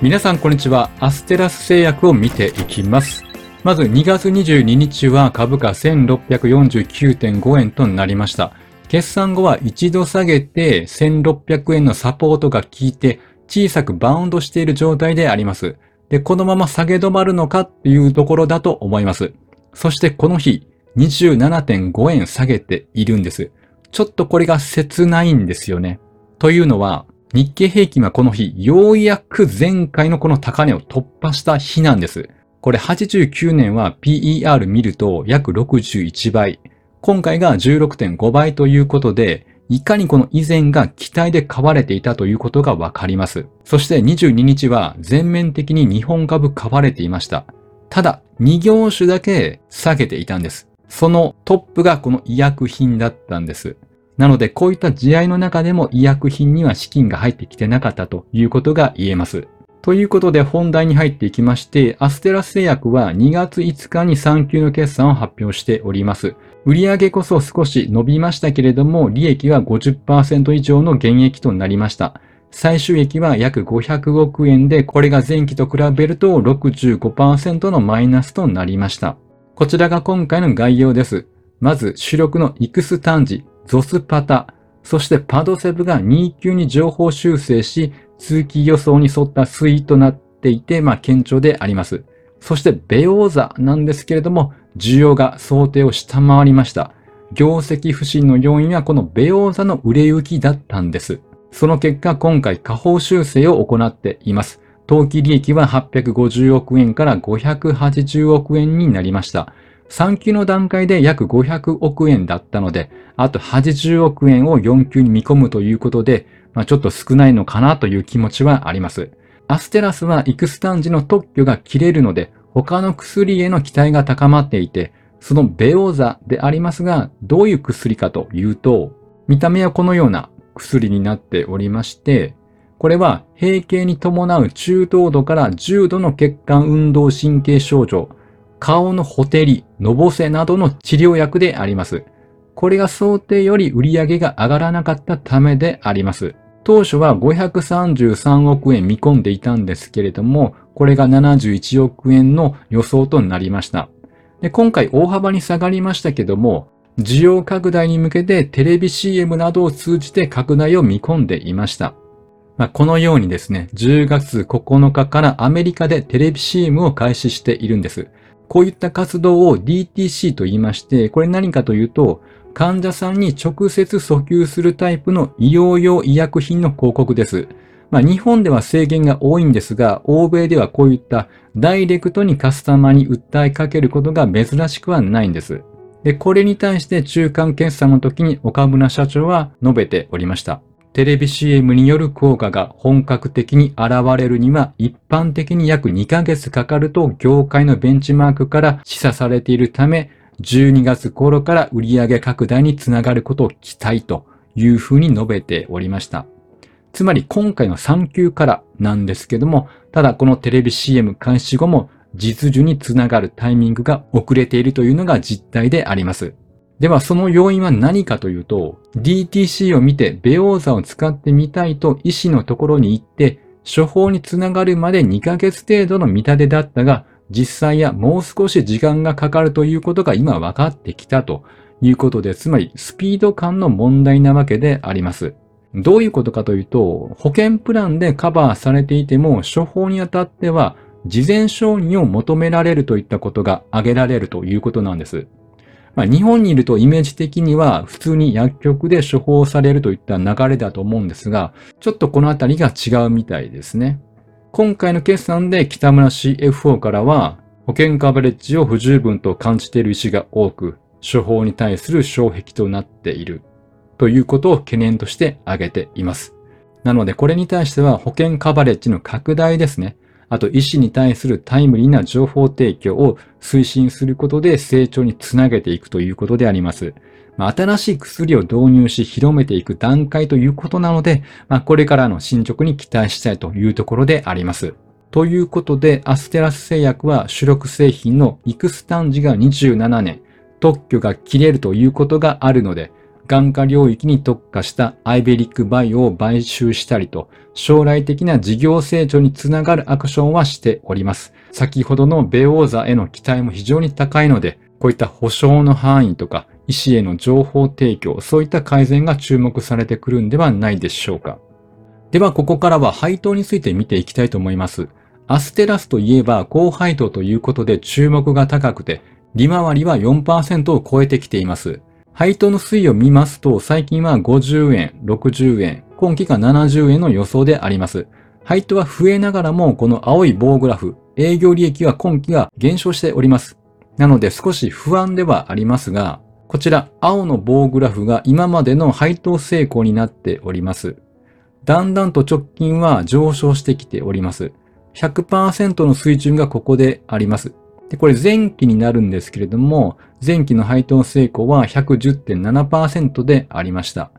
皆さんこんにちは。アステラス製薬を見ていきます。まず2月22日は株価1649.5円となりました。決算後は一度下げて1600円のサポートが効いて小さくバウンドしている状態であります。で、このまま下げ止まるのかっていうところだと思います。そしてこの日27.5円下げているんです。ちょっとこれが切ないんですよね。というのは、日経平均はこの日、ようやく前回のこの高値を突破した日なんです。これ89年は PER 見ると約61倍。今回が16.5倍ということで、いかにこの以前が期待で買われていたということがわかります。そして22日は全面的に日本株買われていました。ただ、2業種だけ下げていたんです。そのトップがこの医薬品だったんです。なので、こういった地合の中でも医薬品には資金が入ってきてなかったということが言えます。ということで本題に入っていきまして、アステラス製薬は2月5日に3級の決算を発表しております。売上こそ少し伸びましたけれども、利益は50%以上の減益となりました。最終益は約500億円で、これが前期と比べると65%のマイナスとなりました。こちらが今回の概要です。まず、主力のイクスタンジ、ゾスパタ、そしてパドセブが2級に情報修正し、通期予想に沿った推移となっていて、まあ、堅調であります。そして、ベオーザなんですけれども、需要が想定を下回りました。業績不振の要因はこのベオーザの売れ行きだったんです。その結果、今回下方修正を行っています。当期利益は850億円から580億円になりました。3級の段階で約500億円だったので、あと80億円を4級に見込むということで、まあ、ちょっと少ないのかなという気持ちはあります。アステラスはイクスタンジの特許が切れるので、他の薬への期待が高まっていて、そのベオーザでありますが、どういう薬かというと、見た目はこのような薬になっておりまして、これは閉経に伴う中等度から重度の血管運動神経症状、顔のほてり、のぼせなどの治療薬であります。これが想定より売り上げが上がらなかったためであります。当初は533億円見込んでいたんですけれども、これが71億円の予想となりました。で今回大幅に下がりましたけども、需要拡大に向けてテレビ CM などを通じて拡大を見込んでいました。まあ、このようにですね、10月9日からアメリカでテレビ CM を開始しているんです。こういった活動を DTC と言いまして、これ何かというと、患者さんに直接訴求するタイプの医療用医薬品の広告です。まあ、日本では制限が多いんですが、欧米ではこういったダイレクトにカスタマーに訴えかけることが珍しくはないんです。で、これに対して中間決算の時に岡村社長は述べておりました。テレビ CM による効果が本格的に現れるには一般的に約2ヶ月かかると業界のベンチマークから示唆されているため、12月頃から売上拡大につながることを期待というふうに述べておりました。つまり今回の3級からなんですけども、ただこのテレビ CM 開始後も実需につながるタイミングが遅れているというのが実態であります。ではその要因は何かというと、DTC を見てベオーザを使ってみたいと医師のところに行って、処方につながるまで2ヶ月程度の見立てだったが、実際やもう少し時間がかかるということが今分かってきたということで、つまりスピード感の問題なわけであります。どういうことかというと、保険プランでカバーされていても、処方にあたっては、事前承認を求められるといったことが挙げられるということなんです。まあ、日本にいるとイメージ的には普通に薬局で処方されるといった流れだと思うんですが、ちょっとこのあたりが違うみたいですね。今回の決算で北村 CFO からは、保険カバレッジを不十分と感じている医師が多く、処方に対する障壁となっているということを懸念として挙げています。なのでこれに対しては保険カバレッジの拡大ですね。あと医師に対するタイムリーな情報提供を推進することで成長につなげていくということであります。まあ、新しい薬を導入し広めていく段階ということなので、まあ、これからの進捗に期待したいというところであります。ということで、アステラス製薬は主力製品のイクスタンジが27年、特許が切れるということがあるので、眼科領域に特化したアイベリックバイオを買収したりと、将来的な事業成長につながるアクションはしております。先ほどのベオーザへの期待も非常に高いので、こういった保証の範囲とか、医師への情報提供、そういった改善が注目されてくるんではないでしょうか。では、ここからは配当について見ていきたいと思います。アステラスといえば高配当ということで注目が高くて、利回りは4%を超えてきています。配当の推移を見ますと、最近は50円、60円、今期が70円の予想であります。配当は増えながらも、この青い棒グラフ、営業利益は今期が減少しております。なので少し不安ではありますが、こちら青の棒グラフが今までの配当成功になっております。だんだんと直近は上昇してきております。100%の水準がここであります。で、これ前期になるんですけれども、前期の配当成功は110.7%でありました。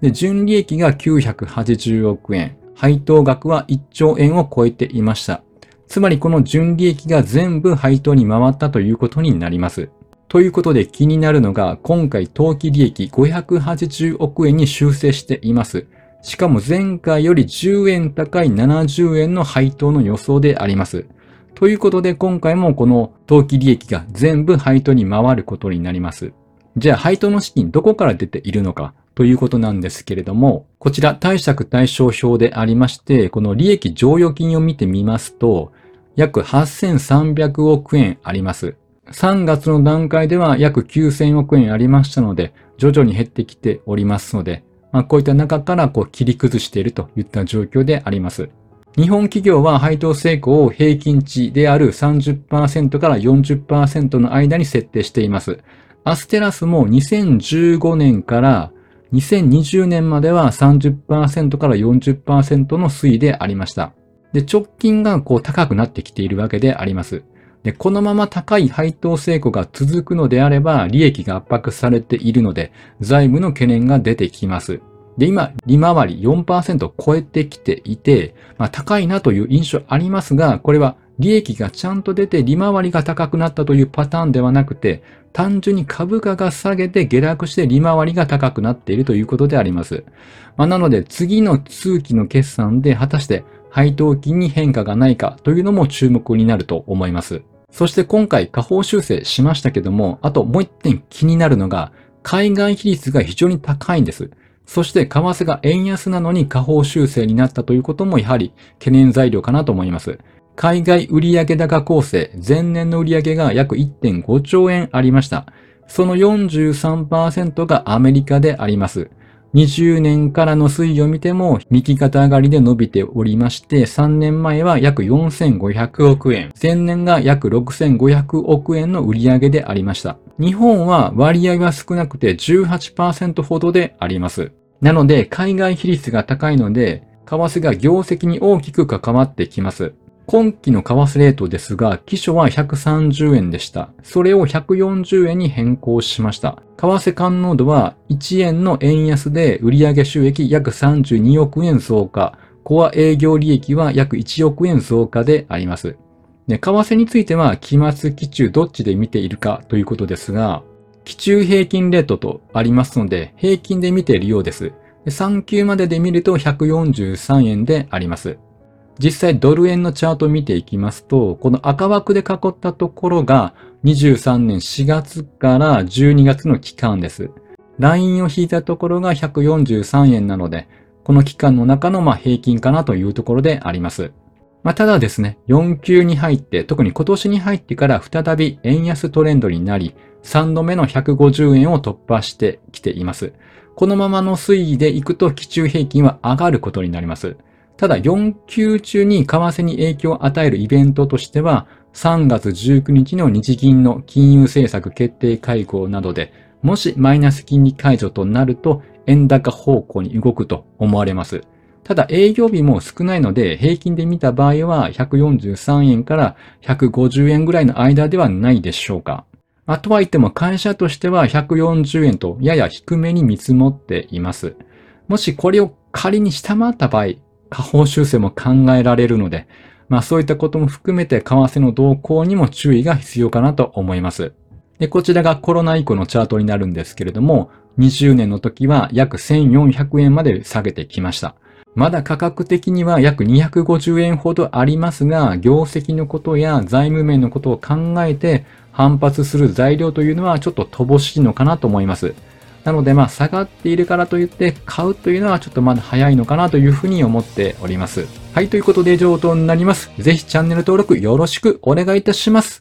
で、純利益が980億円、配当額は1兆円を超えていました。つまりこの純利益が全部配当に回ったということになります。ということで気になるのが、今回当期利益580億円に修正しています。しかも前回より10円高い70円の配当の予想であります。ということで今回もこの当期利益が全部配当に回ることになります。じゃあ配当の資金どこから出ているのかということなんですけれども、こちら貸借対照表でありまして、この利益剰余金を見てみますと、約8300億円あります。3月の段階では約9000億円ありましたので、徐々に減ってきておりますので、まあ、こういった中からこう切り崩しているといった状況であります。日本企業は配当成功を平均値である30%から40%の間に設定しています。アステラスも2015年から2020年までは30%から40%の推移でありました。で、直近がこう高くなってきているわけであります。で、このまま高い配当成功が続くのであれば、利益が圧迫されているので、財務の懸念が出てきます。で、今、利回り4%を超えてきていて、まあ、高いなという印象ありますが、これは利益がちゃんと出て利回りが高くなったというパターンではなくて、単純に株価が下げて下落して利回りが高くなっているということであります。まあ、なので、次の通期の決算で果たして配当金に変化がないかというのも注目になると思います。そして今回下方修正しましたけども、あともう一点気になるのが、海外比率が非常に高いんです。そして為替が円安なのに下方修正になったということもやはり懸念材料かなと思います。海外売上高構成、前年の売上が約1.5兆円ありました。その43%がアメリカであります。20年からの推移を見ても右肩上がりで伸びておりまして、3年前は約4500億円、前年が約6500億円の売上でありました。日本は割合が少なくて18%ほどであります。なので、海外比率が高いので、為替が業績に大きく関わってきます。今期の為替レートですが、基礎は130円でした。それを140円に変更しました。為替感能度は1円の円安で売上収益約32億円増加。コア営業利益は約1億円増加であります。為替については、期末、期中どっちで見ているかということですが、期中平均レートとありますので、平均で見ているようです。3級までで見ると143円であります。実際ドル円のチャートを見ていきますと、この赤枠で囲ったところが23年4月から12月の期間です。ラインを引いたところが143円なので、この期間の中のま平均かなというところであります。まあ、ただですね、4級に入って、特に今年に入ってから再び円安トレンドになり、3度目の150円を突破してきています。このままの推移でいくと、基中平均は上がることになります。ただ4級中に為替に影響を与えるイベントとしては、3月19日の日銀の金融政策決定会合などで、もしマイナス金利解除となると、円高方向に動くと思われます。ただ営業日も少ないので、平均で見た場合は143円から150円ぐらいの間ではないでしょうか。あ、とはいっても会社としては140円とやや低めに見積もっています。もしこれを仮に下回った場合、下方修正も考えられるので、まあそういったことも含めて為替の動向にも注意が必要かなと思います。で、こちらがコロナ以降のチャートになるんですけれども、20年の時は約1400円まで下げてきました。まだ価格的には約250円ほどありますが、業績のことや財務面のことを考えて反発する材料というのはちょっと乏しいのかなと思います。なのでまあ下がっているからといって買うというのはちょっとまだ早いのかなというふうに思っております。はい、ということで上等になります。ぜひチャンネル登録よろしくお願いいたします。